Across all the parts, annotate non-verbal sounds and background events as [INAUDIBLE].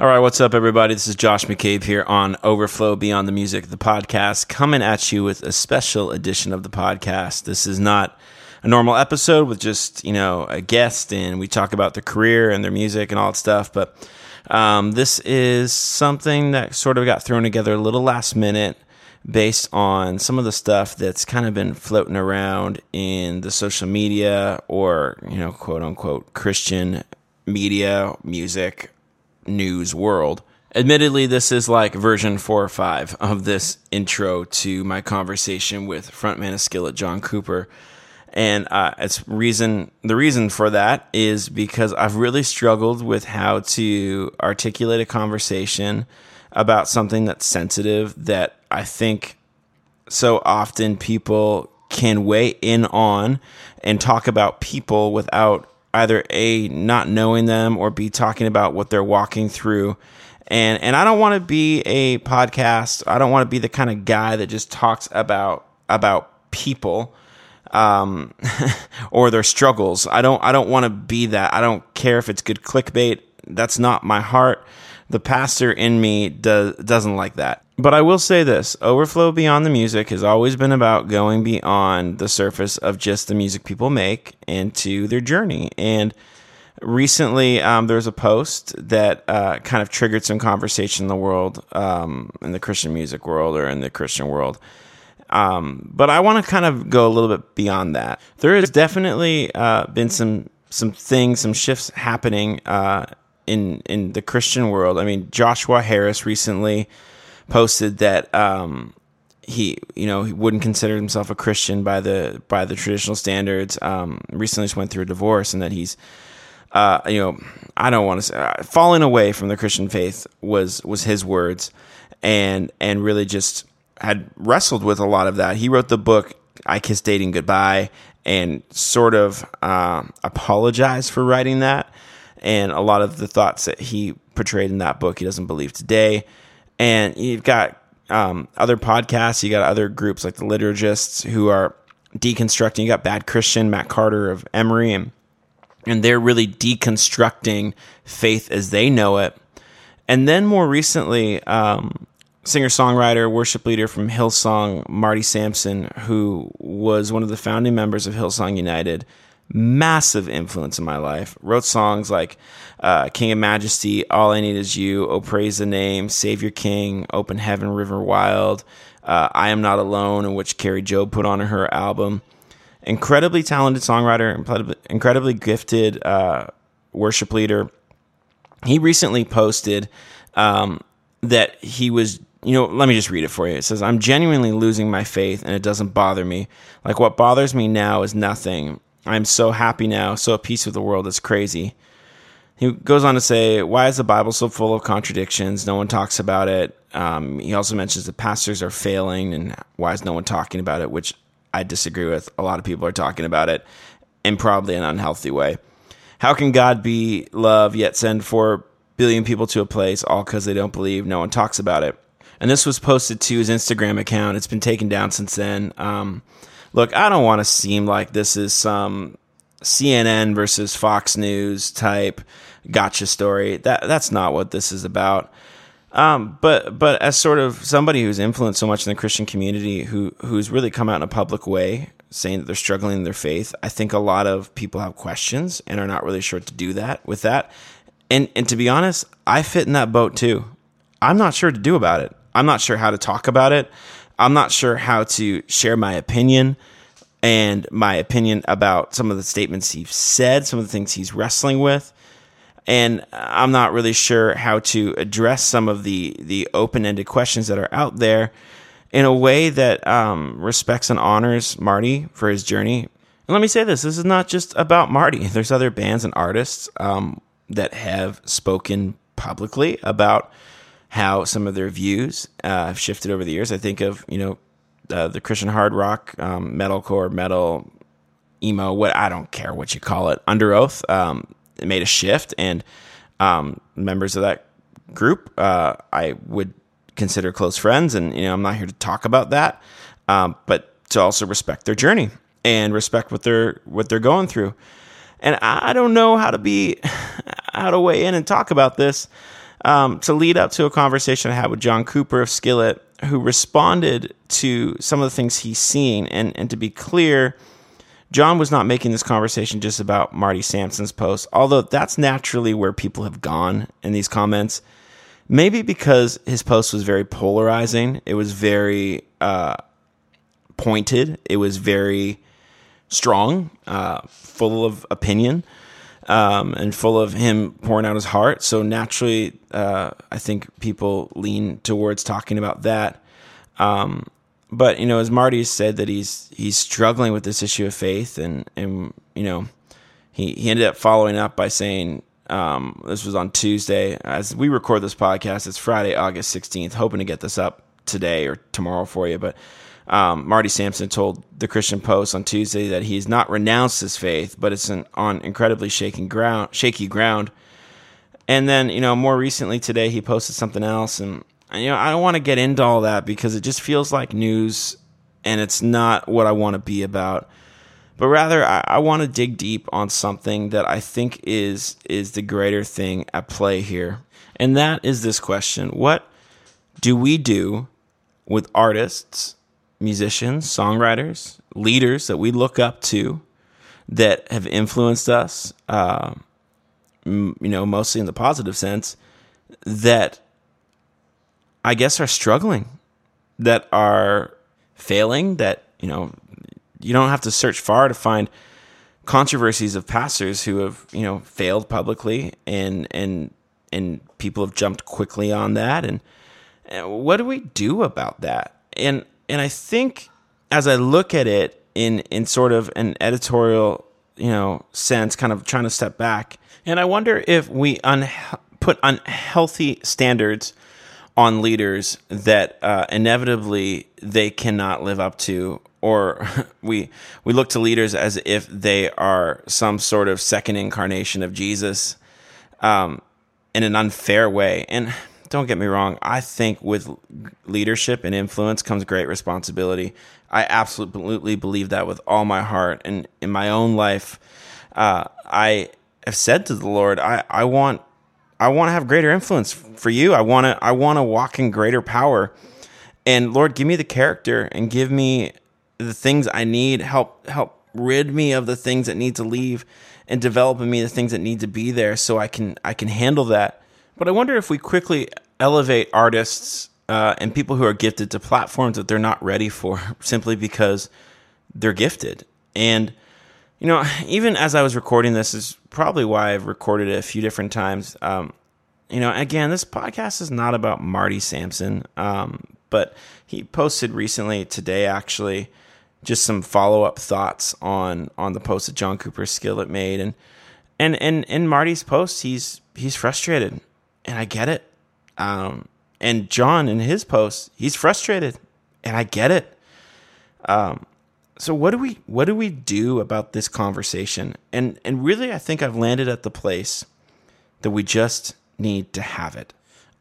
All right, what's up, everybody? This is Josh McCabe here on Overflow Beyond the Music, the podcast, coming at you with a special edition of the podcast. This is not a normal episode with just, you know, a guest and we talk about their career and their music and all that stuff, but um, this is something that sort of got thrown together a little last minute based on some of the stuff that's kind of been floating around in the social media or, you know, quote unquote Christian media, music, news world. Admittedly, this is like version four or five of this intro to my conversation with frontman of Skillet, John Cooper. And uh, it's reason the reason for that is because I've really struggled with how to articulate a conversation about something that's sensitive that I think so often people can weigh in on and talk about people without either a not knowing them or b talking about what they're walking through. And and I don't want to be a podcast I don't want to be the kind of guy that just talks about about people um, [LAUGHS] or their struggles. I don't I don't want to be that. I don't care if it's good clickbait. That's not my heart the pastor in me does doesn't like that. But I will say this Overflow Beyond the Music has always been about going beyond the surface of just the music people make into their journey. And recently, um, there was a post that uh, kind of triggered some conversation in the world, um, in the Christian music world or in the Christian world. Um, but I want to kind of go a little bit beyond that. There has definitely uh, been some some things, some shifts happening uh, in in the Christian world. I mean, Joshua Harris recently posted that um, he you know he wouldn't consider himself a Christian by the by the traditional standards. Um, recently, just went through a divorce, and that he's uh, you know I don't want to say uh, falling away from the Christian faith was was his words, and and really just had wrestled with a lot of that. He wrote the book "I Kissed Dating Goodbye." And sort of uh, apologized for writing that and a lot of the thoughts that he portrayed in that book he doesn't believe today. And you've got um, other podcasts, you got other groups like the liturgists who are deconstructing. You got Bad Christian, Matt Carter of Emery, and and they're really deconstructing faith as they know it. And then more recently, um, singer songwriter, worship leader from Hillsong, Marty Sampson, who was one of the founding members of Hillsong United, massive influence in my life. Wrote songs like uh, King of Majesty, All I Need Is You, Oh Praise the Name, Savior King, Open Heaven, River Wild, uh, I Am Not Alone, in which Kari Jobe put on her album. Incredibly talented songwriter, incredibly gifted uh, worship leader. He recently posted um, that he was you know, let me just read it for you. It says, I'm genuinely losing my faith and it doesn't bother me. Like what bothers me now is nothing. I'm so happy now, so at peace with the world. It's crazy. He goes on to say, Why is the Bible so full of contradictions? No one talks about it. Um, he also mentions that pastors are failing, and why is no one talking about it? Which I disagree with. A lot of people are talking about it in probably an unhealthy way. How can God be love yet send four billion people to a place all because they don't believe? No one talks about it. And this was posted to his Instagram account. It's been taken down since then. Um, look, I don't want to seem like this is some CNN versus Fox News type gotcha story. That that's not what this is about. Um, but but as sort of somebody who's influenced so much in the Christian community, who who's really come out in a public way saying that they're struggling in their faith, I think a lot of people have questions and are not really sure to do that with that. And and to be honest, I fit in that boat too. I'm not sure to do about it. I'm not sure how to talk about it. I'm not sure how to share my opinion and my opinion about some of the statements he's said, some of the things he's wrestling with. And I'm not really sure how to address some of the, the open ended questions that are out there in a way that um, respects and honors Marty for his journey. And let me say this this is not just about Marty, [LAUGHS] there's other bands and artists um, that have spoken publicly about how some of their views uh, have shifted over the years. I think of you know uh, the Christian hard rock, um, metalcore, metal, emo. What I don't care what you call it. Underoath um, it made a shift, and um, members of that group uh, I would consider close friends. And you know I'm not here to talk about that, um, but to also respect their journey and respect what they're what they're going through. And I don't know how to be [LAUGHS] how to weigh in and talk about this um, to lead up to a conversation I had with John Cooper of Skillet, who responded to some of the things he's seen. And, and to be clear, John was not making this conversation just about Marty Sampson's post, although that's naturally where people have gone in these comments. Maybe because his post was very polarizing, it was very uh, pointed, it was very strong, uh, full of opinion um, and full of him pouring out his heart. So naturally, uh, I think people lean towards talking about that. Um, but you know, as Marty said that he's he's struggling with this issue of faith, and and you know, he he ended up following up by saying. Um, this was on Tuesday. As we record this podcast, it's Friday, August 16th. Hoping to get this up today or tomorrow for you. But um, Marty Sampson told the Christian Post on Tuesday that he has not renounced his faith, but it's an, on incredibly shaky ground. Shaky ground. And then, you know, more recently today, he posted something else, and you know, I don't want to get into all that because it just feels like news, and it's not what I want to be about. But rather, I, I want to dig deep on something that I think is is the greater thing at play here, and that is this question: What do we do with artists musicians, songwriters, leaders that we look up to that have influenced us, uh, you know, mostly in the positive sense, that I guess are struggling, that are failing, that, you know, you don't have to search far to find controversies of pastors who have, you know, failed publicly and, and, and people have jumped quickly on that. And, and what do we do about that? And and I think as I look at it in in sort of an editorial, you know, sense, kind of trying to step back, and I wonder if we un- put unhealthy standards on leaders that uh, inevitably they cannot live up to or [LAUGHS] we we look to leaders as if they are some sort of second incarnation of Jesus um, in an unfair way. And don't get me wrong. I think with leadership and influence comes great responsibility. I absolutely believe that with all my heart. And in my own life, uh, I have said to the Lord, I, I want I want to have greater influence for you. I want to I want to walk in greater power. And Lord, give me the character and give me the things I need. Help help rid me of the things that need to leave and develop in me the things that need to be there so I can I can handle that but I wonder if we quickly elevate artists uh, and people who are gifted to platforms that they're not ready for [LAUGHS] simply because they're gifted. And, you know, [SIGHS] even as I was recording this, is probably why I've recorded it a few different times. Um, you know, again, this podcast is not about Marty Sampson, um, but he posted recently today, actually, just some follow up thoughts on on the post that John Cooper Skillet made, and and and in Marty's post, he's he's frustrated and I get it. Um, and John in his post, he's frustrated, and I get it. Um, so what do we what do we do about this conversation? And and really, I think I've landed at the place that we just need to have it.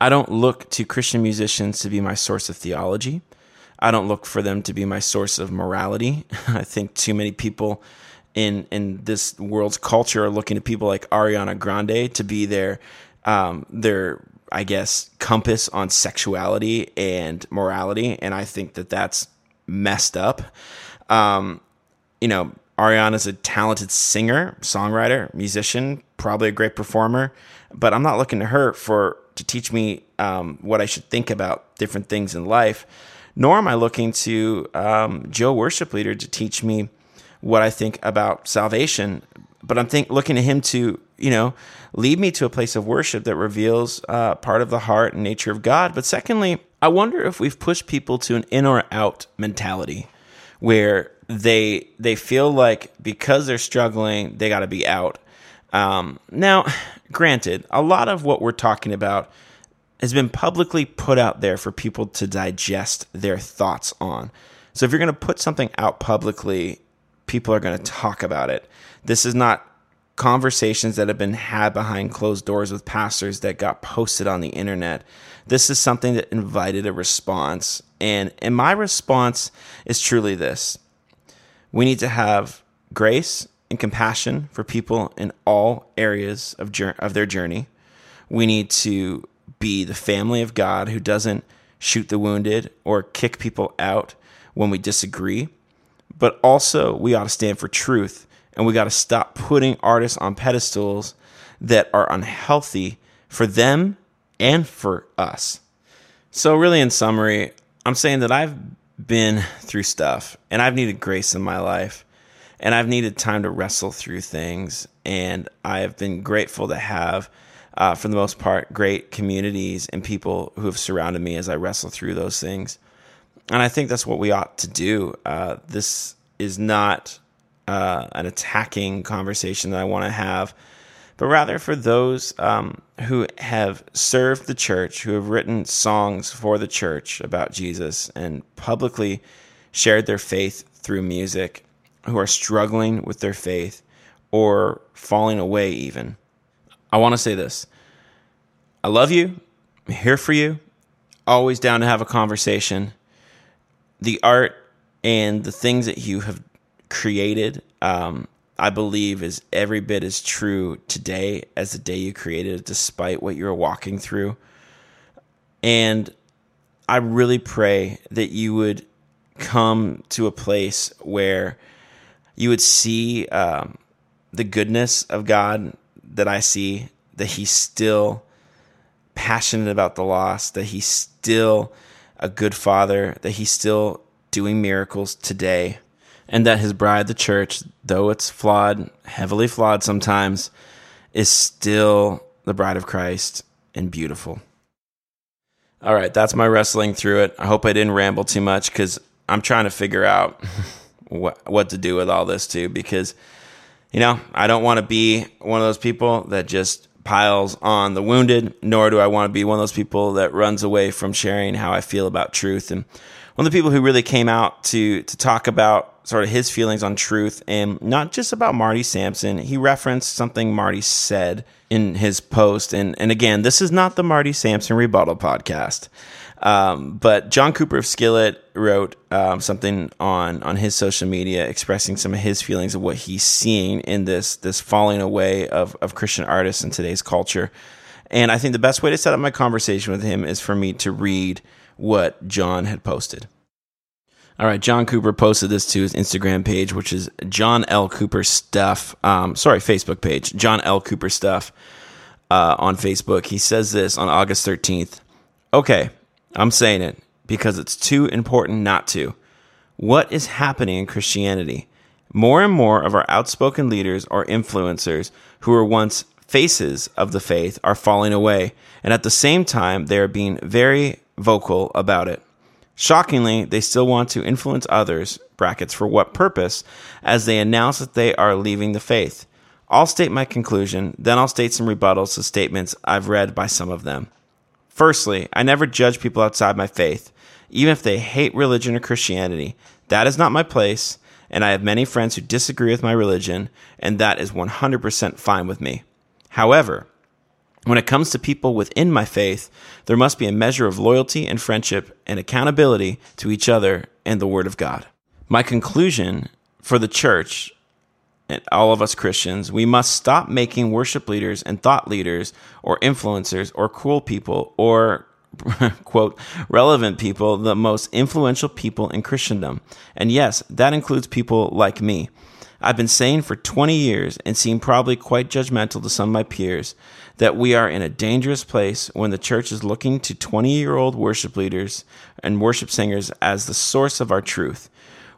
I don't look to Christian musicians to be my source of theology. I don't look for them to be my source of morality. [LAUGHS] I think too many people in in this world's culture are looking to people like Ariana Grande to be their um, their I guess compass on sexuality and morality, and I think that that's messed up. Um, you know, Ariana's a talented singer, songwriter, musician, probably a great performer, but I'm not looking to her for to teach me um, what I should think about different things in life. Nor am I looking to um, Joe worship leader to teach me what I think about salvation. But I'm think looking to him to you know, lead me to a place of worship that reveals uh, part of the heart and nature of God. But secondly, I wonder if we've pushed people to an in or out mentality where they they feel like because they're struggling, they got to be out. Um, now, granted, a lot of what we're talking about has been publicly put out there for people to digest their thoughts on. So if you're going to put something out publicly, people are going to talk about it. This is not conversations that have been had behind closed doors with pastors that got posted on the internet. This is something that invited a response. And, and my response is truly this we need to have grace and compassion for people in all areas of, of their journey. We need to be the family of God who doesn't shoot the wounded or kick people out when we disagree. But also, we ought to stand for truth and we got to stop putting artists on pedestals that are unhealthy for them and for us. So, really, in summary, I'm saying that I've been through stuff and I've needed grace in my life and I've needed time to wrestle through things. And I have been grateful to have, uh, for the most part, great communities and people who have surrounded me as I wrestle through those things. And I think that's what we ought to do. Uh, this is not uh, an attacking conversation that I want to have, but rather for those um, who have served the church, who have written songs for the church about Jesus and publicly shared their faith through music who are struggling with their faith or falling away, even. I want to say this I love you, I'm here for you, always down to have a conversation. The art and the things that you have created, um, I believe, is every bit as true today as the day you created it, despite what you're walking through. And I really pray that you would come to a place where you would see um, the goodness of God that I see, that He's still passionate about the lost, that He's still a good Father, that He's still doing miracles today, and that His bride, the church, though it's flawed, heavily flawed sometimes, is still the bride of Christ and beautiful. All right, that's my wrestling through it. I hope I didn't ramble too much because I'm trying to figure out [LAUGHS] what what to do with all this too because you know I don't want to be one of those people that just piles on the wounded nor do I want to be one of those people that runs away from sharing how I feel about truth and one of the people who really came out to to talk about sort of his feelings on truth and not just about Marty Sampson he referenced something Marty said in his post and and again this is not the Marty Sampson rebuttal podcast um, but John Cooper of Skillet wrote um, something on on his social media expressing some of his feelings of what he's seeing in this this falling away of of Christian artists in today's culture. And I think the best way to set up my conversation with him is for me to read what John had posted. All right, John Cooper posted this to his Instagram page, which is John L. Cooper Stuff. Um, sorry, Facebook page, John L. Cooper Stuff uh, on Facebook. He says this on August 13th. Okay, I'm saying it because it's too important not to. What is happening in Christianity? More and more of our outspoken leaders or influencers who were once faces of the faith are falling away, and at the same time, they are being very vocal about it. Shockingly, they still want to influence others, brackets for what purpose, as they announce that they are leaving the faith. I'll state my conclusion, then I'll state some rebuttals to statements I've read by some of them. Firstly, I never judge people outside my faith, even if they hate religion or Christianity. That is not my place, and I have many friends who disagree with my religion, and that is 100% fine with me. However, when it comes to people within my faith, there must be a measure of loyalty and friendship and accountability to each other and the Word of God. My conclusion for the church and all of us Christians, we must stop making worship leaders and thought leaders or influencers or cool people or [LAUGHS] quote relevant people the most influential people in Christendom. And yes, that includes people like me. I've been saying for 20 years and seem probably quite judgmental to some of my peers that we are in a dangerous place when the church is looking to 20 year old worship leaders and worship singers as the source of our truth.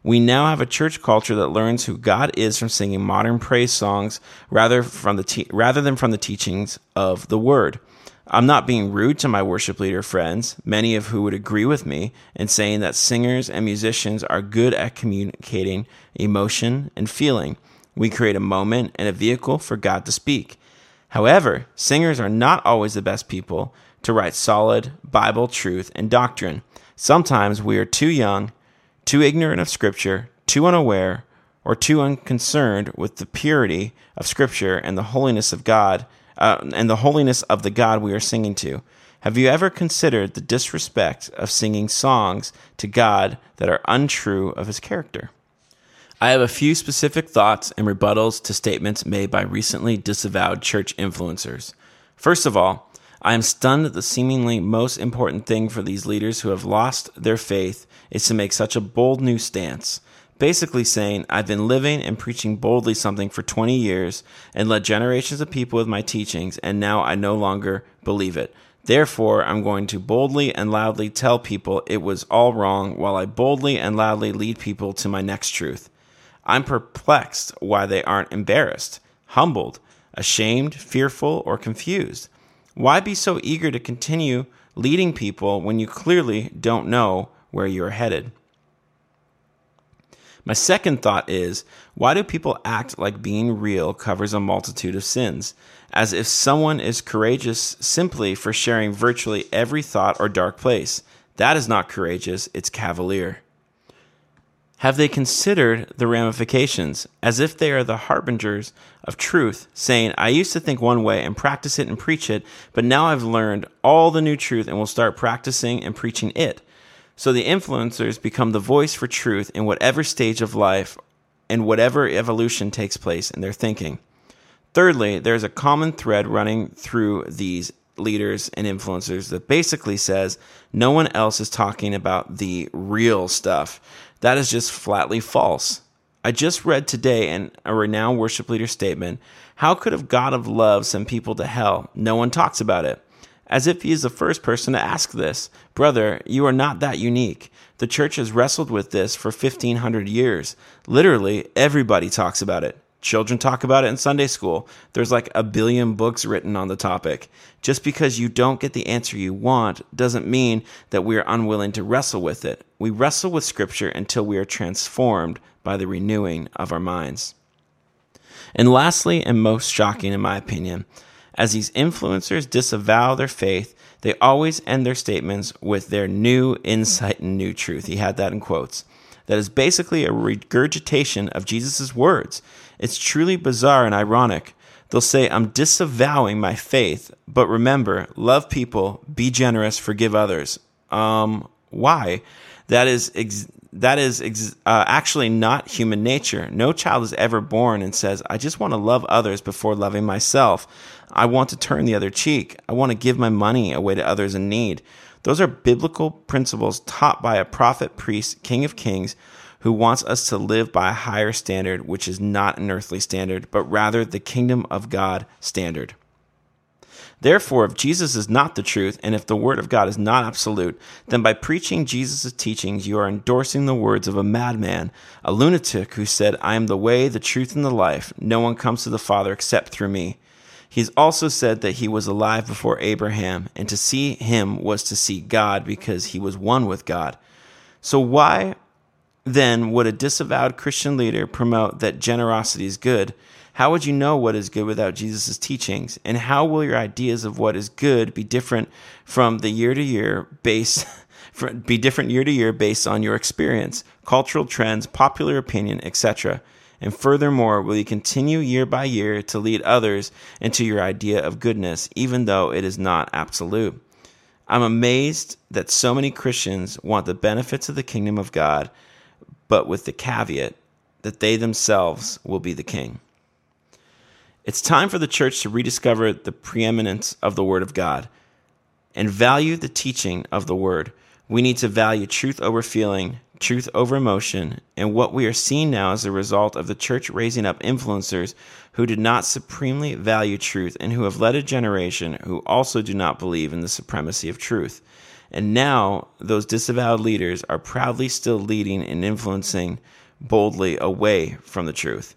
We now have a church culture that learns who God is from singing modern praise songs rather from the te- rather than from the teachings of the word. I'm not being rude to my worship leader friends, many of who would agree with me in saying that singers and musicians are good at communicating emotion and feeling. We create a moment and a vehicle for God to speak. However, singers are not always the best people to write solid Bible truth and doctrine. Sometimes we are too young too ignorant of Scripture, too unaware, or too unconcerned with the purity of Scripture and the holiness of God, uh, and the holiness of the God we are singing to. Have you ever considered the disrespect of singing songs to God that are untrue of his character? I have a few specific thoughts and rebuttals to statements made by recently disavowed church influencers. First of all, I am stunned that the seemingly most important thing for these leaders who have lost their faith is to make such a bold new stance. Basically, saying, I've been living and preaching boldly something for 20 years and led generations of people with my teachings, and now I no longer believe it. Therefore, I'm going to boldly and loudly tell people it was all wrong while I boldly and loudly lead people to my next truth. I'm perplexed why they aren't embarrassed, humbled, ashamed, fearful, or confused. Why be so eager to continue leading people when you clearly don't know where you're headed? My second thought is why do people act like being real covers a multitude of sins? As if someone is courageous simply for sharing virtually every thought or dark place. That is not courageous, it's cavalier. Have they considered the ramifications, as if they are the harbingers of truth, saying, I used to think one way and practice it and preach it, but now I've learned all the new truth and will start practicing and preaching it? So the influencers become the voice for truth in whatever stage of life and whatever evolution takes place in their thinking. Thirdly, there's a common thread running through these leaders and influencers that basically says no one else is talking about the real stuff. That is just flatly false. I just read today in a renowned worship leader statement how could a God of love send people to hell? No one talks about it as if he is the first person to ask this. Brother, you are not that unique. The church has wrestled with this for 1500 years. Literally, everybody talks about it. Children talk about it in Sunday school. There's like a billion books written on the topic. Just because you don't get the answer you want doesn't mean that we are unwilling to wrestle with it. We wrestle with Scripture until we are transformed by the renewing of our minds. And lastly, and most shocking in my opinion, as these influencers disavow their faith, they always end their statements with their new insight and new truth. He had that in quotes. That is basically a regurgitation of Jesus' words. It's truly bizarre and ironic. They'll say, I'm disavowing my faith, but remember, love people, be generous, forgive others. Um, why? That is ex- that is ex- uh, actually not human nature. No child is ever born and says, I just want to love others before loving myself. I want to turn the other cheek. I want to give my money away to others in need. Those are biblical principles taught by a prophet, priest, king of kings, who wants us to live by a higher standard, which is not an earthly standard, but rather the kingdom of God standard. Therefore, if Jesus is not the truth, and if the Word of God is not absolute, then by preaching Jesus' teachings, you are endorsing the words of a madman, a lunatic who said, I am the way, the truth, and the life. No one comes to the Father except through me. He's also said that he was alive before Abraham, and to see him was to see God because he was one with God. So, why then would a disavowed Christian leader promote that generosity is good? How would you know what is good without Jesus' teachings? And how will your ideas of what is good be different from the year to year base [LAUGHS] be different year to year based on your experience, cultural trends, popular opinion, etc. And furthermore, will you continue year by year to lead others into your idea of goodness, even though it is not absolute? I'm amazed that so many Christians want the benefits of the kingdom of God, but with the caveat that they themselves will be the king. It's time for the church to rediscover the preeminence of the Word of God and value the teaching of the Word. We need to value truth over feeling, truth over emotion, and what we are seeing now as a result of the church raising up influencers who did not supremely value truth and who have led a generation who also do not believe in the supremacy of truth. And now those disavowed leaders are proudly still leading and influencing boldly away from the truth.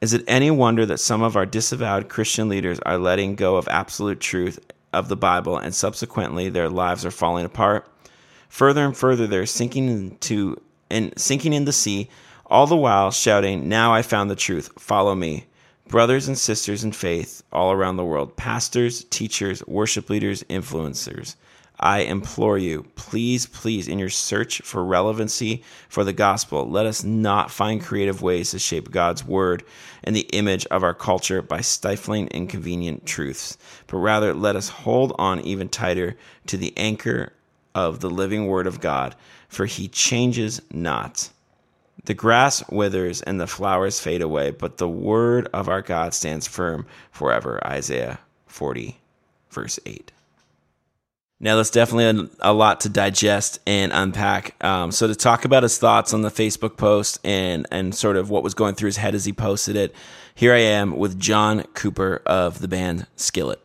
Is it any wonder that some of our disavowed Christian leaders are letting go of absolute truth of the Bible and subsequently their lives are falling apart? Further and further they're sinking into and sinking in the sea, all the while shouting, Now I found the truth, follow me. Brothers and sisters in faith all around the world, pastors, teachers, worship leaders, influencers. I implore you, please, please, in your search for relevancy for the gospel, let us not find creative ways to shape God's word and the image of our culture by stifling inconvenient truths, but rather let us hold on even tighter to the anchor of the living word of God, for he changes not. The grass withers and the flowers fade away, but the word of our God stands firm forever. Isaiah 40, verse 8. Now, that's definitely a, lot to digest and unpack. Um, so, to talk about his thoughts on the Facebook post and and sort of what was going through his head as he posted it, here I am with John Cooper of the band Skillet.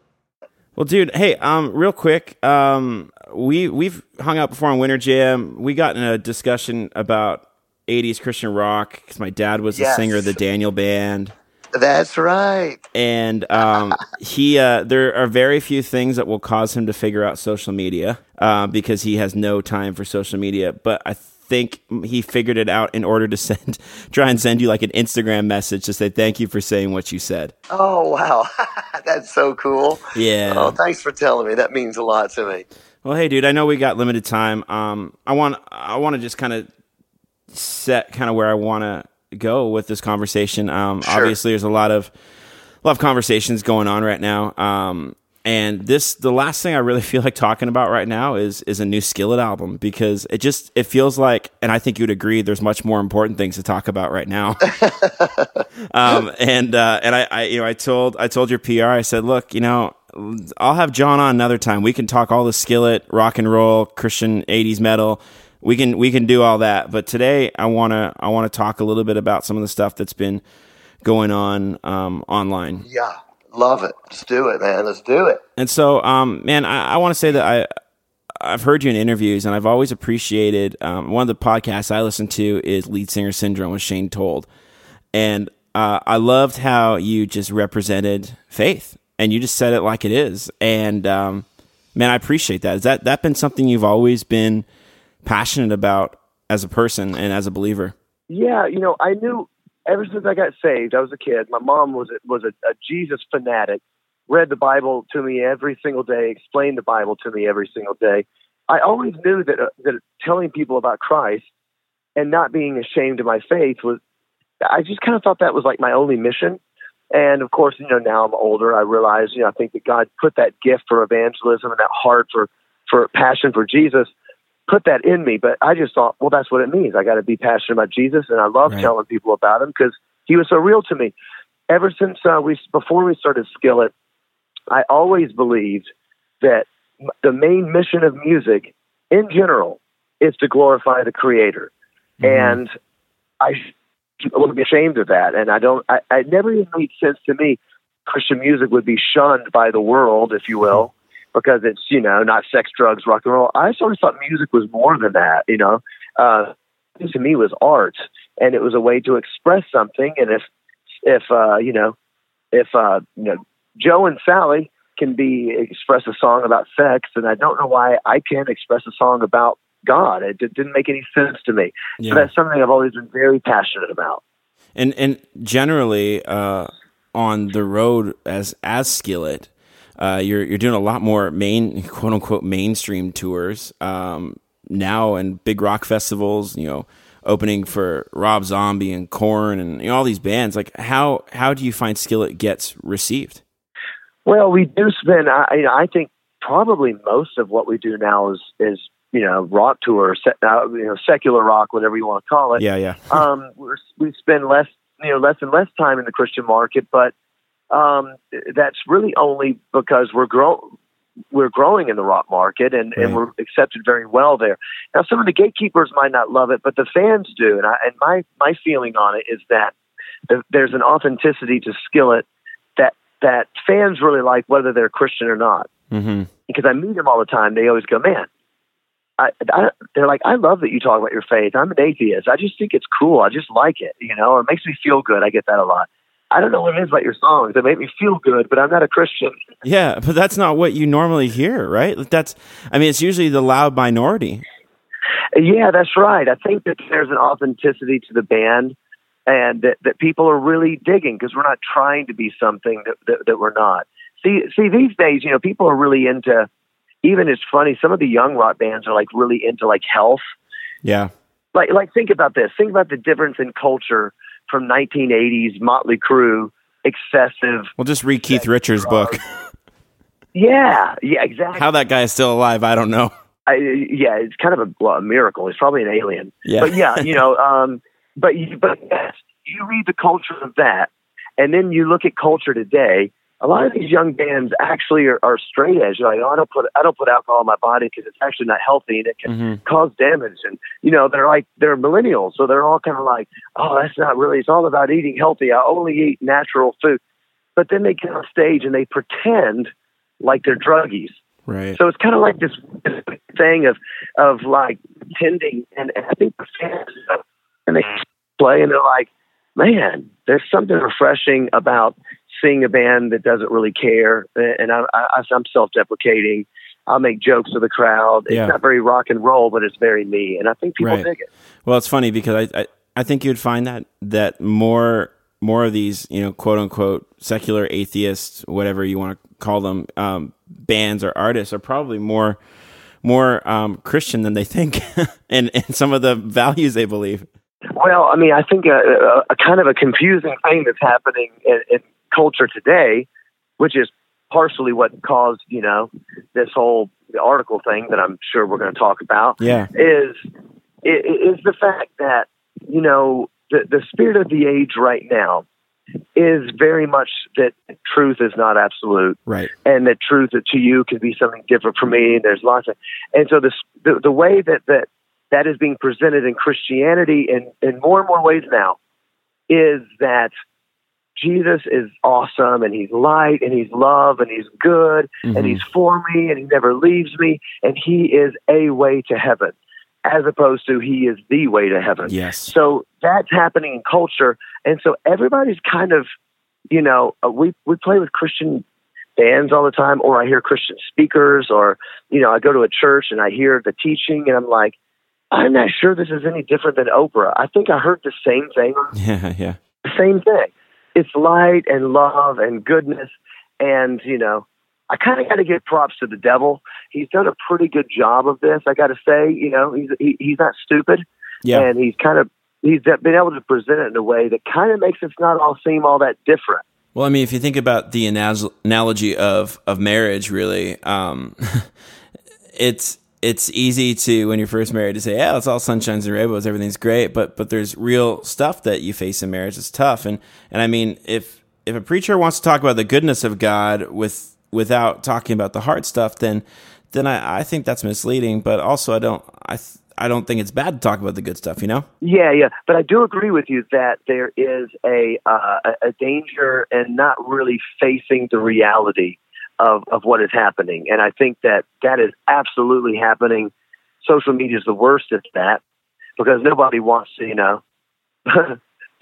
Well, dude, hey, um, real quick, um, we we've hung out before on Winter Jam. We got in a discussion about '80s Christian rock because my dad was yes. the singer of the Daniel Band. That's right. And um, [LAUGHS] he, uh, there are very few things that will cause him to figure out social media uh, because he has no time for social media. But I think he figured it out in order to [LAUGHS] send, try and send you like an Instagram message to say thank you for saying what you said. Oh wow, [LAUGHS] that's so cool. Yeah. Oh, thanks for telling me. That means a lot to me. Well, hey, dude, I know we got limited time. Um, I want, I want to just kind of set kind of where I want to go with this conversation. Um, sure. Obviously, there's a lot of a lot of conversations going on right now. Um, and this, the last thing I really [LAUGHS] feel like talking about right now is is a new Skillet album because it just it feels like, and I think you'd agree, there's much more important things to talk about right now. [LAUGHS] um, and uh, and I, I, you know, I told I told your PR, I said, look, you know, I'll have John on another time. We can talk all the Skillet, rock and roll, Christian '80s metal we can we can do all that. But today I wanna I wanna talk a little bit about some of the stuff that's been going on um, online. Yeah, love it. Let's do it, man. Let's do it. And so, um, man, I, I want to say that I. I've heard you in interviews, and I've always appreciated um, one of the podcasts I listen to is Lead Singer Syndrome with Shane Told, and uh, I loved how you just represented faith, and you just said it like it is. And um, man, I appreciate that. Has that that been something you've always been passionate about as a person and as a believer? Yeah, you know, I knew ever since I got saved. I was a kid. My mom was a, was a, a Jesus fanatic. Read the Bible to me every single day. Explained the Bible to me every single day. I always knew that uh, that telling people about Christ and not being ashamed of my faith was. I just kind of thought that was like my only mission. And of course, you know, now I'm older. I realize, you know, I think that God put that gift for evangelism and that heart for for passion for Jesus put that in me, but I just thought, well, that's what it means. I got to be passionate about Jesus, and I love right. telling people about him because he was so real to me. Ever since uh, we before we started Skillet, I always believed that the main mission of music, in general, is to glorify the Creator, mm-hmm. and I wouldn't be ashamed of that. And I don't. I, I never even made sense to me. Christian music would be shunned by the world, if you will because it's you know not sex, drugs, rock and roll. I sort of thought music was more than that. You know, uh, to me was art, and it was a way to express something. And if if uh, you know if uh, you know Joe and Sally can be express a song about sex, and I don't know why I can't express a song about God. It didn't make any sense to me. Yeah. But that's something I've always been very passionate about. And and generally uh, on the road as as Skillet, uh, you're you're doing a lot more main quote unquote mainstream tours um, now and big rock festivals. You know, opening for Rob Zombie and Korn and you know, all these bands. Like how how do you find Skillet gets received? Well, we do spend. I, I think probably most of what we do now is is you know rock tour, uh, you know secular rock, whatever you want to call it. Yeah, yeah. [LAUGHS] [LAUGHS] um, we spend less you know less and less time in the Christian market, but um, that's really only because we're grow we're growing in the rock market and, right. and we're accepted very well there. Now, some of the gatekeepers might not love it, but the fans do. And, I, and my my feeling on it is that there's an authenticity to Skillet that that fans really like, whether they're Christian or not. Mm-hmm. Because I meet them all the time, they always go, "Man, I, I, they're like, I love that you talk about your faith. I'm an atheist. I just think it's cool. I just like it, you know. It makes me feel good. I get that a lot. I don't know what it is about your songs that make me feel good, but I'm not a Christian. Yeah, but that's not what you normally hear, right? That's, I mean, it's usually the loud minority. Yeah, that's right. I think that there's an authenticity to the band and that, that people are really digging because we're not trying to be something that, that, that we're not. See, see, these days, you know, people are really into, even it's funny, some of the young rock bands are like really into like health. Yeah. Like, like think about this. Think about the difference in culture from 1980s Motley Crue, excessive. Well, just read Keith Richards' book. yeah, yeah, exactly. How that guy is still alive, I don't know. I, yeah, it's kind of a, well, a miracle. He's probably an alien. Yeah. But yeah, you know, um, but you, but yes, you read the culture of that, and then you look at culture today, a lot of these young bands actually are, are straight edge. They're like, oh, I don't put I don't put alcohol in my body because it's actually not healthy and it can Mhm. cause damage. And you know, they're like they're millennials, so they're all kind of like, oh, that's not really. It's all about eating healthy. I only eat natural food. But then they get on stage and they pretend like they're druggies. Right. So it's kind of like this, this thing of of like pretending, and, and I think the fans and they play and they're like, man, there's something refreshing about seeing a band that doesn't really care. And I, I, I'm self-deprecating. I'll make jokes with the crowd. It's Yeah. not very rock and roll, but it's very me, and I think people Right. dig it. Well, it's funny because I, I I think you'd find that that more more of these you know quote unquote secular atheists, whatever you want to call them, um, bands or artists are probably more more um, Christian than they think, [LAUGHS] and and some of the values they believe. Well, I mean, I think a, a, a kind of a confusing thing that's happening in, in culture today, which is partially what caused, you know, this whole article thing that I'm sure we're going to talk about, Yeah. is is the fact that you know the the spirit of the age right now is very much that truth is not absolute Right. and that truth to you can be something different from me. And there's lots of, and so this, the, the way that, that that is being presented in Christianity in, in more and more ways now is that Jesus is awesome and he's light and he's love and he's good and Mhm. he's for me and he never leaves me and he is a way to heaven as opposed to he is the way to heaven. Yes. So that's happening in culture, and so everybody's kind of, you know, uh, we we play with Christian bands all the time, or I hear Christian speakers, or you know, I go to a church and I hear the teaching, and I'm like, I'm not sure this is any different than Oprah. I think I heard the same thing, [LAUGHS] Yeah. Yeah. the same thing. It's light and love and goodness, and you know, I kind of got to give props to the devil. He's done a pretty good job of this. I got to say, you know, he's he, he's not stupid Yeah. and he's kind of he's been able to present it in a way that kind of makes it not all seem all that different. Well, I mean, if you think about the analogy of of marriage, really, um, [LAUGHS] it's it's easy to when you're first married to say, "Yeah, it's all sunshines and rainbows, everything's great," but but there's real stuff that you face in marriage that's tough. And and I mean, if if a preacher wants to talk about the goodness of God with without talking about the hard stuff, then then I, I think that's misleading. But also, I don't I th- I don't think it's bad to talk about the good stuff. You know? Yeah, yeah, but I do agree with you that there is a uh, a- a danger in not really facing the reality of of what is happening, and I think that that is absolutely happening. Social media is the worst at that because nobody wants to, you know. [LAUGHS]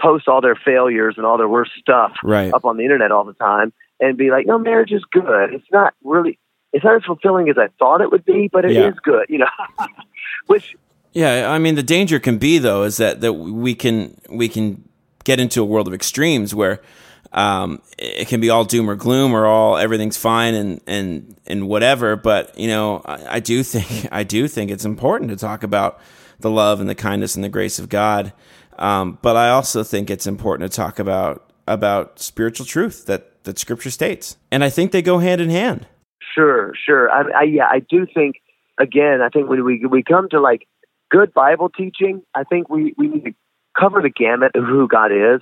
post all their failures and all their worst stuff Right. up on the internet all the time and be like, no, marriage is good. It's not really, it's not as fulfilling as I thought it would be, but it is Yeah. good, you know. [LAUGHS] Which, Yeah, I mean the danger can be though is that that we can we can get into a world of extremes where um, it can be all doom or gloom or all everything's fine and and and whatever. But you know, I, I do think [LAUGHS] I do think it's important to talk about the love and the kindness and the grace of God. Um, but I also think it's important to talk about about spiritual truth that that Scripture states, and I think they go hand in hand. sure, sure. I, I, yeah, I do think, again, I think when we, we come to like good Bible teaching, I think we, we need to cover the gamut of who God is.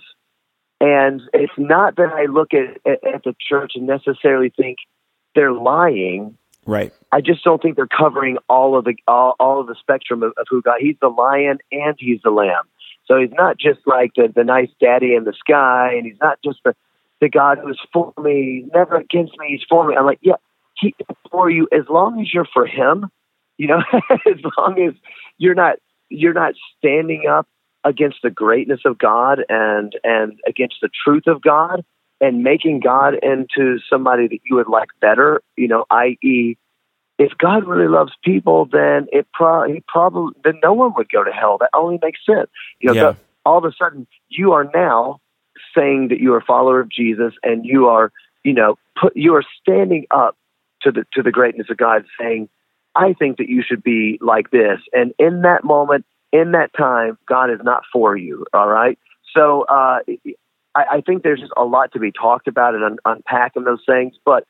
And it's not that I look at, at, at the church and necessarily think they're lying. Right. I just don't think they're covering all of the all, all of the spectrum of, of who God. He's the lion and he's the lamb. So he's not just like the the nice daddy in the sky, and he's not just the the God who's for me, he's never against me. He's for me. I'm like, yeah, he is for you as long as you're for him. You know, [LAUGHS] as long as you're not you're not standing up against the greatness of God and and against the truth of God and making God into somebody that you would like better, you know, i.e., if God really loves people, then it pro- he probably then no one would go to hell. That only makes sense. You know, Yeah. the- all of a sudden you are now saying that you are a follower of Jesus and you are, you know, put you are standing up to the to the greatness of God, saying, I think that you should be like this. And in that moment, in that time, God is not for you. All right. So uh, I, I think there's just a lot to be talked about and un- unpacking those things. But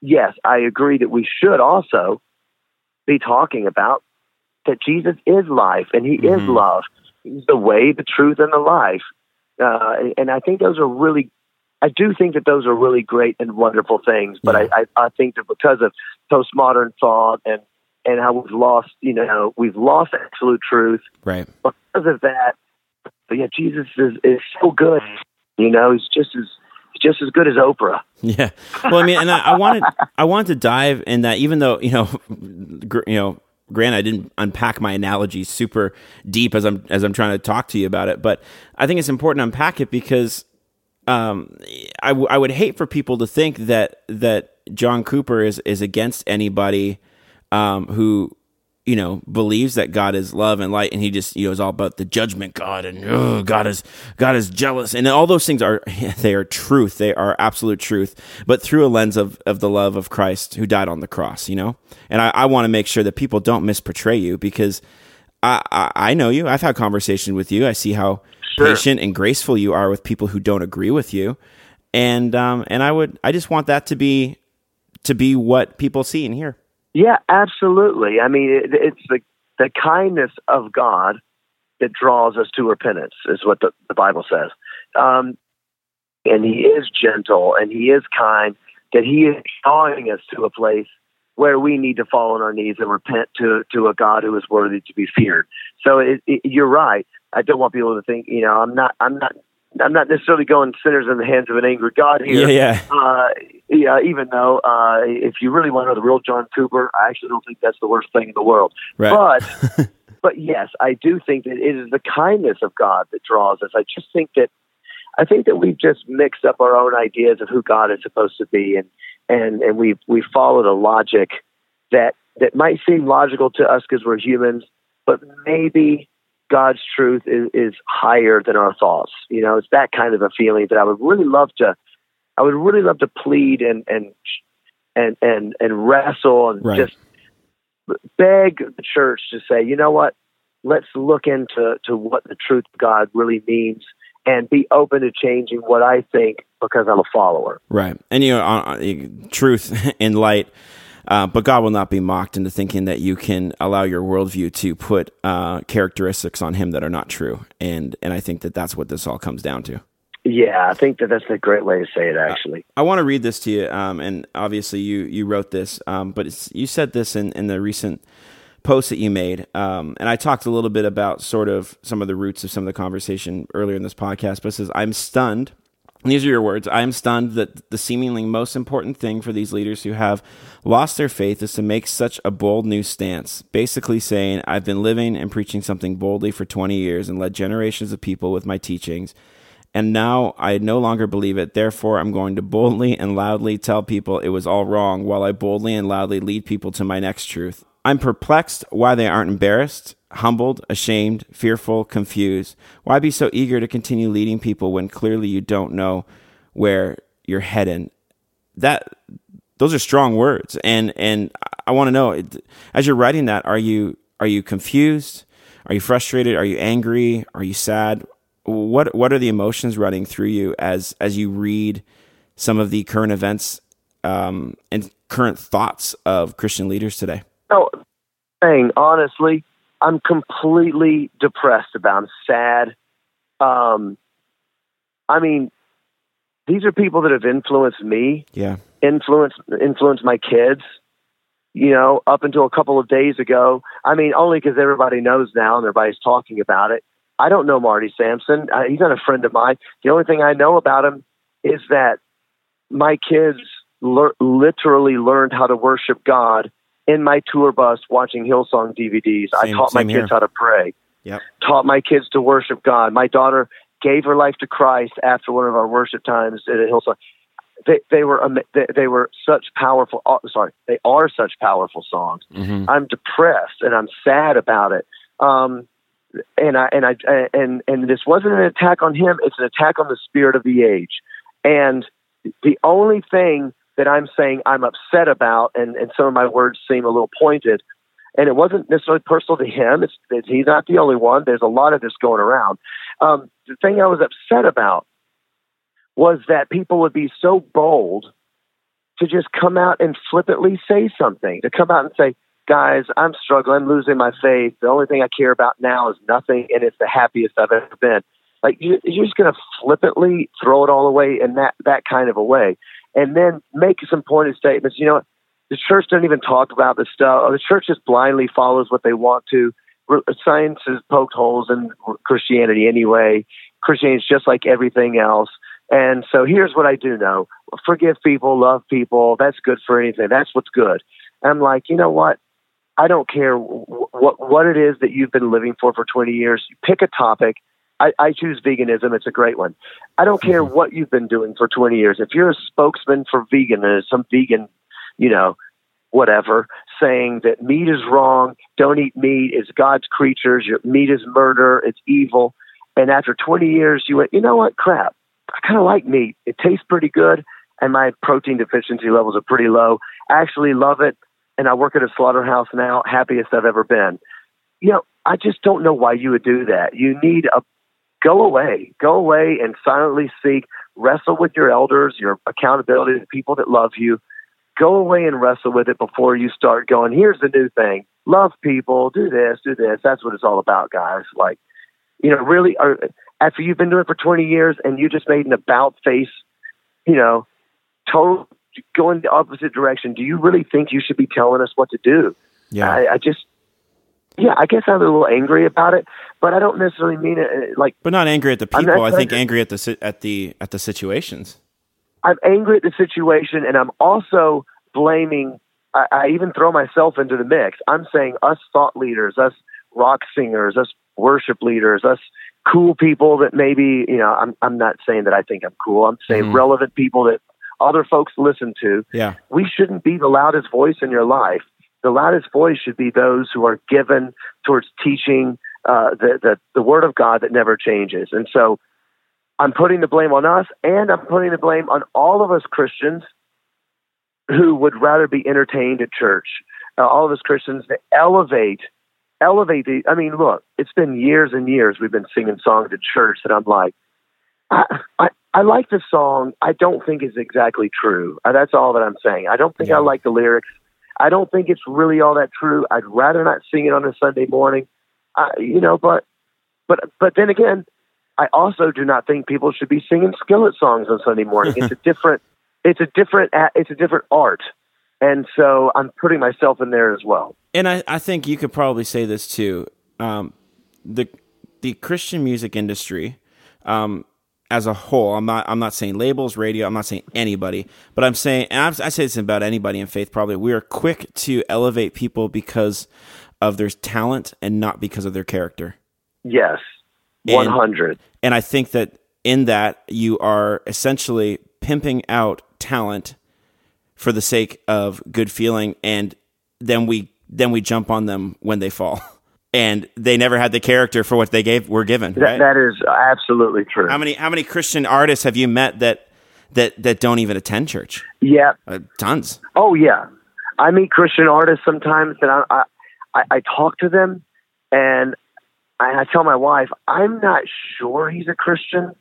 yes, I agree that we should also be talking about that Jesus is life and He is Mhm. love. He's the way, the truth, and the life. Uh, and I think those are really I do think that those are really great and wonderful things, but Yeah. I, I, I think that because of postmodern thought and and how we've lost, you know, we've lost absolute truth Right. because of that. But yeah, Jesus is is so good. You know, he's just as just as good as Oprah. Yeah. Well, I mean, and I, I wanted I wanted to dive in that, even though you know, [LAUGHS] gr- you know, granted, I didn't unpack my analogy super deep as I'm as I'm trying to talk to you about it, but I think it's important to unpack it because um, I, w- I would hate for people to think that that John Cooper is is against anybody um, who you know believes that God is love and light, and he just you know is all about the judgment God and oh, God is God is jealous, and all those things are [LAUGHS] they are truth, they are absolute truth, but through a lens of of the love of Christ who died on the cross, you know, and I, I want to make sure that people don't misportray you because. I, I, I know you. I've had conversation with you. I see how Sure. patient and graceful you are with people who don't agree with you, and um, and I would I just want that to be to be what people see and hear. Yeah, absolutely. I mean, it, it's the the kindness of God that draws us to repentance, is what the, the Bible says. Um, and He is gentle and He is kind. That He is drawing us to a place where we need to fall on our knees and repent to to a God who is worthy to be feared. So it, it, you're right. I don't want people to think, you know, I'm not, I'm not, I'm not necessarily going sinners in the hands of an angry God here. Yeah, yeah, Uh, yeah, even though uh, if you really want to know the real John Cooper, I actually don't think that's the worst thing in the world. right. But [LAUGHS] but yes, I do think that it is the kindness of God that draws us. I just think that I think that we've just mixed up our own ideas of who God is supposed to be, and and and we we followed a logic that that might seem logical to us because we're humans, but maybe God's truth is, is higher than our thoughts. You know, it's that kind of a feeling that I would really love to. I would really love to plead and and and and and wrestle and Right. just beg the church to say, you know what, let's look into to what the truth of God really means and be open to changing what I think because I'm a follower. Right. And you know, uh, uh, truth [LAUGHS] in light. Uh, but God will not be mocked into thinking that you can allow your worldview to put uh, characteristics on Him that are not true. And and I think that that's what this all comes down to. Yeah, I think that that's a great way to say it. Actually, I want to read this to you, um, and obviously you you wrote this, um, but it's, you said this in, in the recent post that you made, um, and I talked a little bit about sort of some of the roots of some of the conversation earlier in this podcast. But it says, "I'm stunned." These are your words. I am stunned that the seemingly most important thing for these leaders who have lost their faith is to make such a bold new stance, basically saying, I've been living and preaching something boldly for 20 years and led generations of people with my teachings and now I no longer believe it. Therefore, I'm going to boldly and loudly tell people it was all wrong while I boldly and loudly lead people to my next truth. I'm perplexed why they aren't embarrassed, humbled, ashamed, fearful, confused. Why be so eager to continue leading people when clearly you don't know where you're heading? That those are strong words, and and I want to know as you're writing that, are you are you confused? Are you frustrated? Are you angry? Are you sad? What what are the emotions running through you as as you read some of the current events um, and current thoughts of Christian leaders today? No, thing honestly, I'm completely depressed about. I'm sad. Um, I mean, these are people that have influenced me. Yeah, influenced influenced my kids. You know, up until a couple of days ago. I mean, only because everybody knows now and everybody's talking about it. I don't know Marty Sampson. Uh, he's not a friend of mine. The only thing I know about him is that my kids lear- literally learned how to worship God in my tour bus watching Hillsong DVDs. I taught my same kids here. how to pray yep, taught my kids to worship God. My daughter gave her life to Christ after one of our worship times at Hillsong. They, they were they, they were such powerful. Oh, sorry, they are such powerful songs. hmm I'm depressed and I'm sad about it. Um, and I and I and and this wasn't an attack on him. It's an attack on the spirit of the age. And the only thing that I'm saying I'm upset about, and and some of my words seem a little pointed, and it wasn't necessarily personal to him. It's, it's he's not the only one. There's a lot of this going around. Um, the thing I was upset about was that people would be so bold to just come out and flippantly say something, to come out and say, guys, I'm struggling, I'm losing my faith. The only thing I care about now is nothing, and it's the happiest I've ever been. Like you, you're just going to flippantly throw it all away in that that kind of a way, and then make some pointed statements. You know, the church doesn't even talk about this stuff. The church just blindly follows what they want to. Science has poked holes in Christianity anyway. Christianity is just like everything else. And so here's what I do know forgive people, love people. That's good for anything. That's what's good. I'm like, you know what? I don't care what what it is that you've been living for for 20 years. Pick a topic. I, I choose veganism. It's a great one. I don't care Mm-hmm. what you've been doing for 20 years. If you're a spokesman for vegan, and some vegan, you know, whatever, saying that meat is wrong, don't eat meat, it's God's creatures, your meat is murder, it's evil. And after 20 years, you went, you know what, crap, I kind of like meat. It tastes pretty good, and my protein deficiency levels are pretty low. I actually love it, and I work at a slaughterhouse now, happiest I've ever been. You know, I just don't know why you would do that. You need a go away, go away and silently seek, wrestle with your elders, your accountability, the people that love you. Go away and wrestle with it before you start going, here's the new thing. Love people, do this, do this. That's what it's all about, guys. Like, you know, really, are, after you've been doing it for 20 years and you just made an about face, you know, total going the opposite direction, do you really think you should be telling us what to do? Yeah. I, I just, yeah, I guess I'm a little angry about it, but I don't necessarily mean it uh, like but not angry at the people. I think angry at the at the at the situations. I'm angry at the situation, and I'm also blaming. I, I even throw myself into the mix. I'm saying us thought leaders, us rock singers, us worship leaders, us cool people that maybe you know. I'm I'm not saying that I think I'm cool. I'm saying Mhm. relevant people that other folks listen to. Yeah. We shouldn't be the loudest voice in your life. The loudest voice should be those who are given towards teaching uh, the, the the word of God that never changes. And so, I'm putting the blame on us, and I'm putting the blame on all of us Christians who would rather be entertained at church. Uh, all of us Christians that elevate, elevate the. I mean, look, it's been years and years we've been singing songs at church that I'm like, I, I, I like the song. I don't think it's exactly true. Uh, that's all that I'm saying. I don't think Yeah. I like the lyrics. I don't think it's really all that true. I'd rather not sing it on a Sunday morning. I, you know, but but but then again, I also do not think people should be singing skillet songs on Sunday morning. It's a [LAUGHS] different it's a different it's a different art. And so I'm putting myself in there as well. and I, I think you could probably say this too. Um, the the Christian music industry, um, as a whole, I'm not I'm not saying labels, radio. I'm not saying anybody, but I'm saying, and I'm, I say this about anybody in faith. Probably, we are quick to elevate people because of their talent and not because of their character. Yes. And- 100. And I think that in that you are essentially pimping out talent for the sake of good feeling, and then we then we jump on them when they fall, [LAUGHS] and they never had the character for what they gave were given. That, Right? that is absolutely true. how many how many Christian artists have you met that that that don't even attend church? yeah. Uh, tons. Oh yeah, I meet Christian artists sometimes, and I I, I, I talk to them, and I, I tell my wife I'm not sure he's a Christian.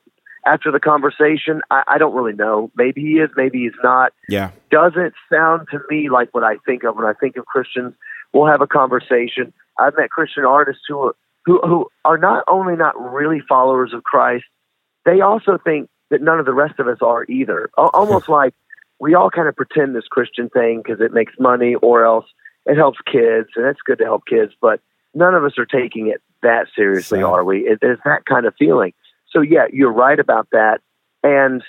After the conversation, I, I don't really know. Maybe he is, maybe he's not. Yeah. Doesn't sound to me like what I think of when I think of Christians. We'll have a conversation. I've met Christian artists who are who who are not only not really followers of Christ, they also think that none of the rest of us are either. Almost [LAUGHS] like we all kind of pretend this Christian thing because it makes money or else it helps kids and it's good to help kids, but none of us are taking it that seriously, are we? It, it's that kind of feeling. So yeah, you're right about that. And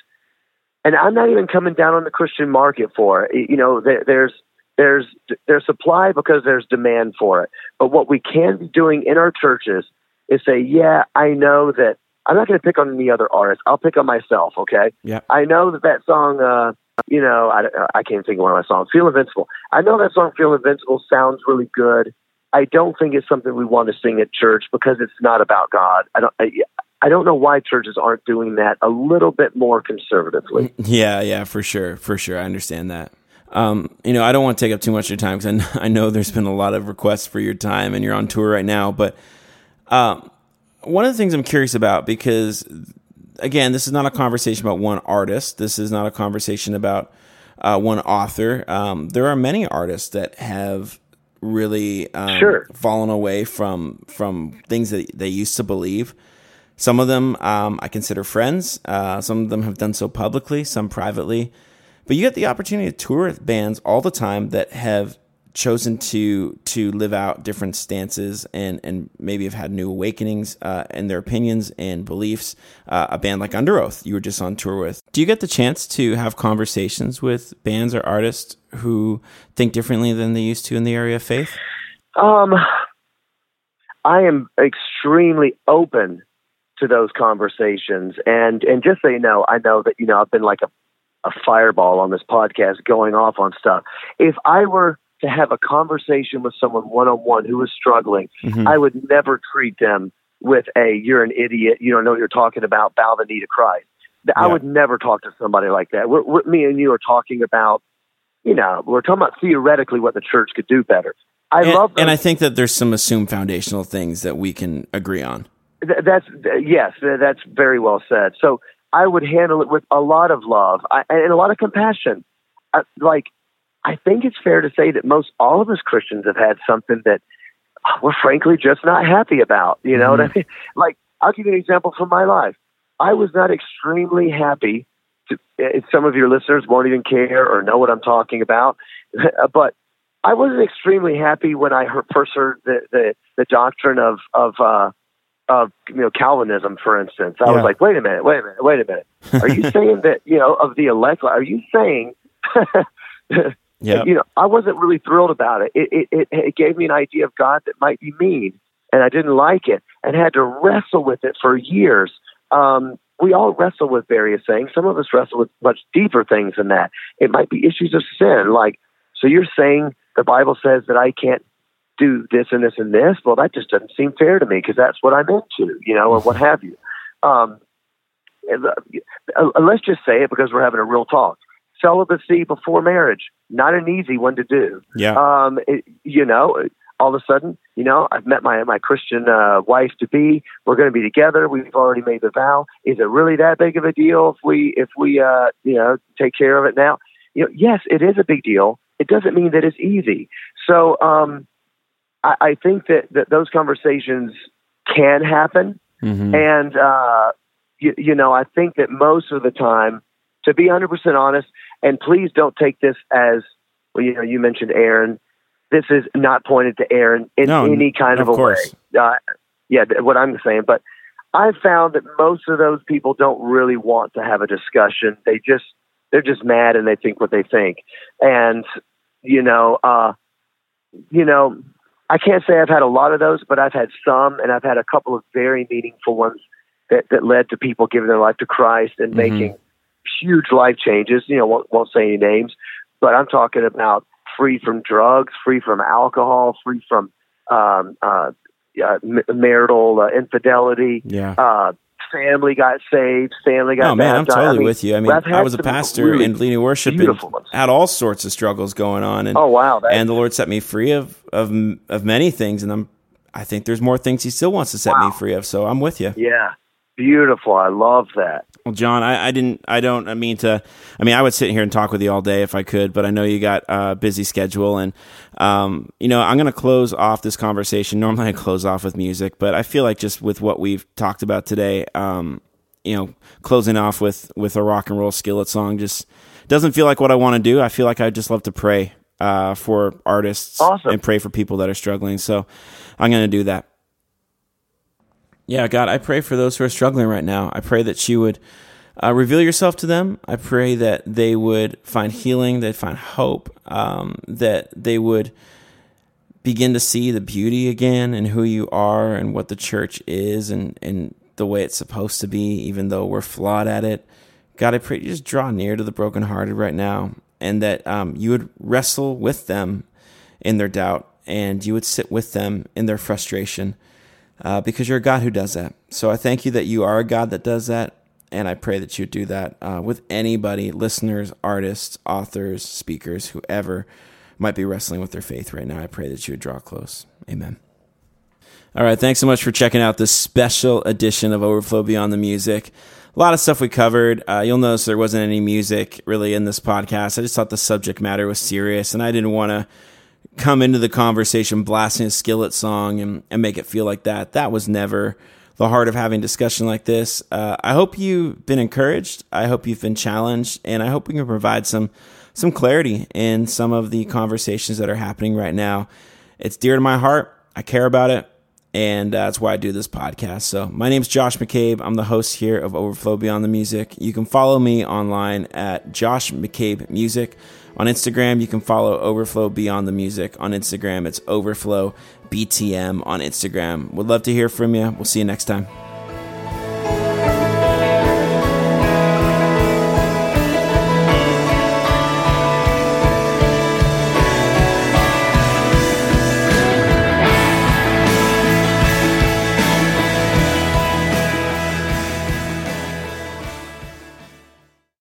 and I'm not even coming down on the Christian market for it. You know, there, there's there's there's supply because there's demand for it. But what we can be doing in our churches is say, yeah, I know that I'm not going to pick on any other artist. I'll pick on myself. Okay. Yeah. I know that that song, uh, you know, I, I can't think of one of my songs, Feel Invincible. I know that song, Feel Invincible, sounds really good. I don't think it's something we want to sing at church because it's not about God. I don't, I, I don't know why churches aren't doing that a little bit more conservatively. [LAUGHS] Yeah, yeah, for sure, for sure. I understand that. Um, you know, I don't want to take up too much of your time because I, [LAUGHS] I know there's been a lot of requests for your time and you're on tour right now. But um, one of the things I'm curious about because, again, this is not a conversation about one artist. This is not a conversation about uh, one author. Um, there are many artists that have really um, Sure. fallen away from from things that they used to believe. Some of them um, I consider friends. Uh, some of them have done so publicly, some privately. But you get the opportunity to tour with bands all the time that have chosen to to live out different stances and and maybe have had new awakenings uh, in their opinions and beliefs. Uh, a band like Underoath, you were just on tour with. Do you get the chance to have conversations with bands or artists who think differently than they used to in the area of faith? Um, I am extremely open to those conversations, and and just so you know, I know that you know I've been like a a fireball on this podcast, going off on stuff. If I were to have a conversation with someone one on one who is struggling, Mhm. I would never treat them with a "you're an idiot," you don't know what you're talking about, bow the knee to Christ. I Yeah. would never talk to somebody like that. We're, we're, me and you are talking about, you know, we're talking about theoretically what the church could do better. I and, love and I think that there's some assumed foundational things that we can agree on. Th- that's th- yes, th- that's very well said. So I would handle it with a lot of love I, and a lot of compassion. Uh, like I think it's fair to say that most all of us Christians have had something that uh, we're frankly just not happy about. You know what I mean? [LAUGHS] Like I'll give you an example from my life. I was not extremely happy. To, uh, some of your listeners won't even care or know what I'm talking about, [LAUGHS] but I wasn't extremely happy when I heard, first heard the, the the doctrine of of uh, of you know Calvinism, for instance. I Yeah. was like, wait a minute, wait a minute, wait a minute. [LAUGHS] Are you saying that you know of the elect? Are you saying? [LAUGHS] Yeah. You know, I wasn't really thrilled about it. It, it. it it gave me an idea of God that might be mean, and I didn't like it, and had to wrestle with it for years. Um, we all wrestle with various things. Some of us wrestle with much deeper things than that. It might be issues of sin, like so. You're saying the Bible says that I can't do this and this and this. Well, that just doesn't seem fair to me because that's what I'm into, you know, or what have you. Um, and, uh, uh, let's just say it because we're having a real talk. Celibacy before marriage, not an easy one to do. Yeah. Um, it, you know, all of a sudden, you know, I've met my my Christian uh, wife to be. We're going to be together. We've already made the vow. Is it really that big of a deal if we if we uh, you know take care of it now? You know, yes, it is a big deal. It doesn't mean that it's easy. So um, I, I think that, that those conversations can happen. Mhm. And, uh, you, you know, I think that most of the time, to be 100% honest, and please don't take this as, well, you know, you mentioned Aaron. This is not pointed to Aaron in No, any kind of, of a course. way. Uh, yeah, what I'm saying. But I've found that most of those people don't really want to have a discussion. They just, they're just mad and they think what they think. And, you know, uh, you know, I can't say I've had a lot of those, but I've had some, and I've had a couple of very meaningful ones that, that led to people giving their life to Christ and Mhm. making huge life changes. You know, won't, won't say any names, but I'm talking about free from drugs, free from alcohol, free from um, uh, uh, marital uh, infidelity. Yeah. Uh, family got saved. Family got Oh man, I'm totally I mean, with you. I mean, I was a pastor really in leading worship and had all sorts of struggles going on, and Oh wow, and the Lord set me free of of of many things, and I'm I think there's more things He still wants to set me free of. So I'm with you. yeah, beautiful. I love that. Well, John, I, I didn't, I don't, I mean to, I mean, I would sit here and talk with you all day if I could, but I know you got a busy schedule, and um, you know, I'm going to close off this conversation. Normally, I close off with music, but I feel like just with what we've talked about today, um, you know, closing off with with a rock and roll skillet song just doesn't feel like what I want to do. I feel like I just love to pray uh, for artists Awesome. and pray for people that are struggling. So I'm going to do that. Yeah, God, I pray for those who are struggling right now. I pray that you would uh, reveal yourself to them. I pray that they would find healing, they'd find hope, um, that they would begin to see the beauty again and who you are and what the church is and, and the way it's supposed to be, even though we're flawed at it. God, I pray you just draw near to the brokenhearted right now and that um, you would wrestle with them in their doubt and you would sit with them in their frustration uh, because you're a God who does that. So I thank you that you are a God that does that. And I pray that you do that uh, with anybody, listeners, artists, authors, speakers, whoever might be wrestling with their faith right now. I pray that you would draw close. Amen. All right. Thanks so much for checking out this special edition of Overflow Beyond the Music. A lot of stuff we covered. Uh, you'll notice there wasn't any music really in this podcast. I just thought the subject matter was serious, and I didn't want to come into the conversation blasting a skillet song and, and make it feel like that. That was never the heart of having discussion like this. Uh, I hope you've been encouraged. I hope you've been challenged, and I hope we can provide some some clarity in some of the conversations that are happening right now. It's dear to my heart. I care about it, and that's why I do this podcast. So, my name is Josh McCabe. I'm the host here of Overflow Beyond the Music. You can follow me online at Josh McCabe Music. On Instagram, you can follow Overflow Beyond the Music. On Instagram, it's Overflow BTM on Instagram. Would love to hear from you. We'll see you next time.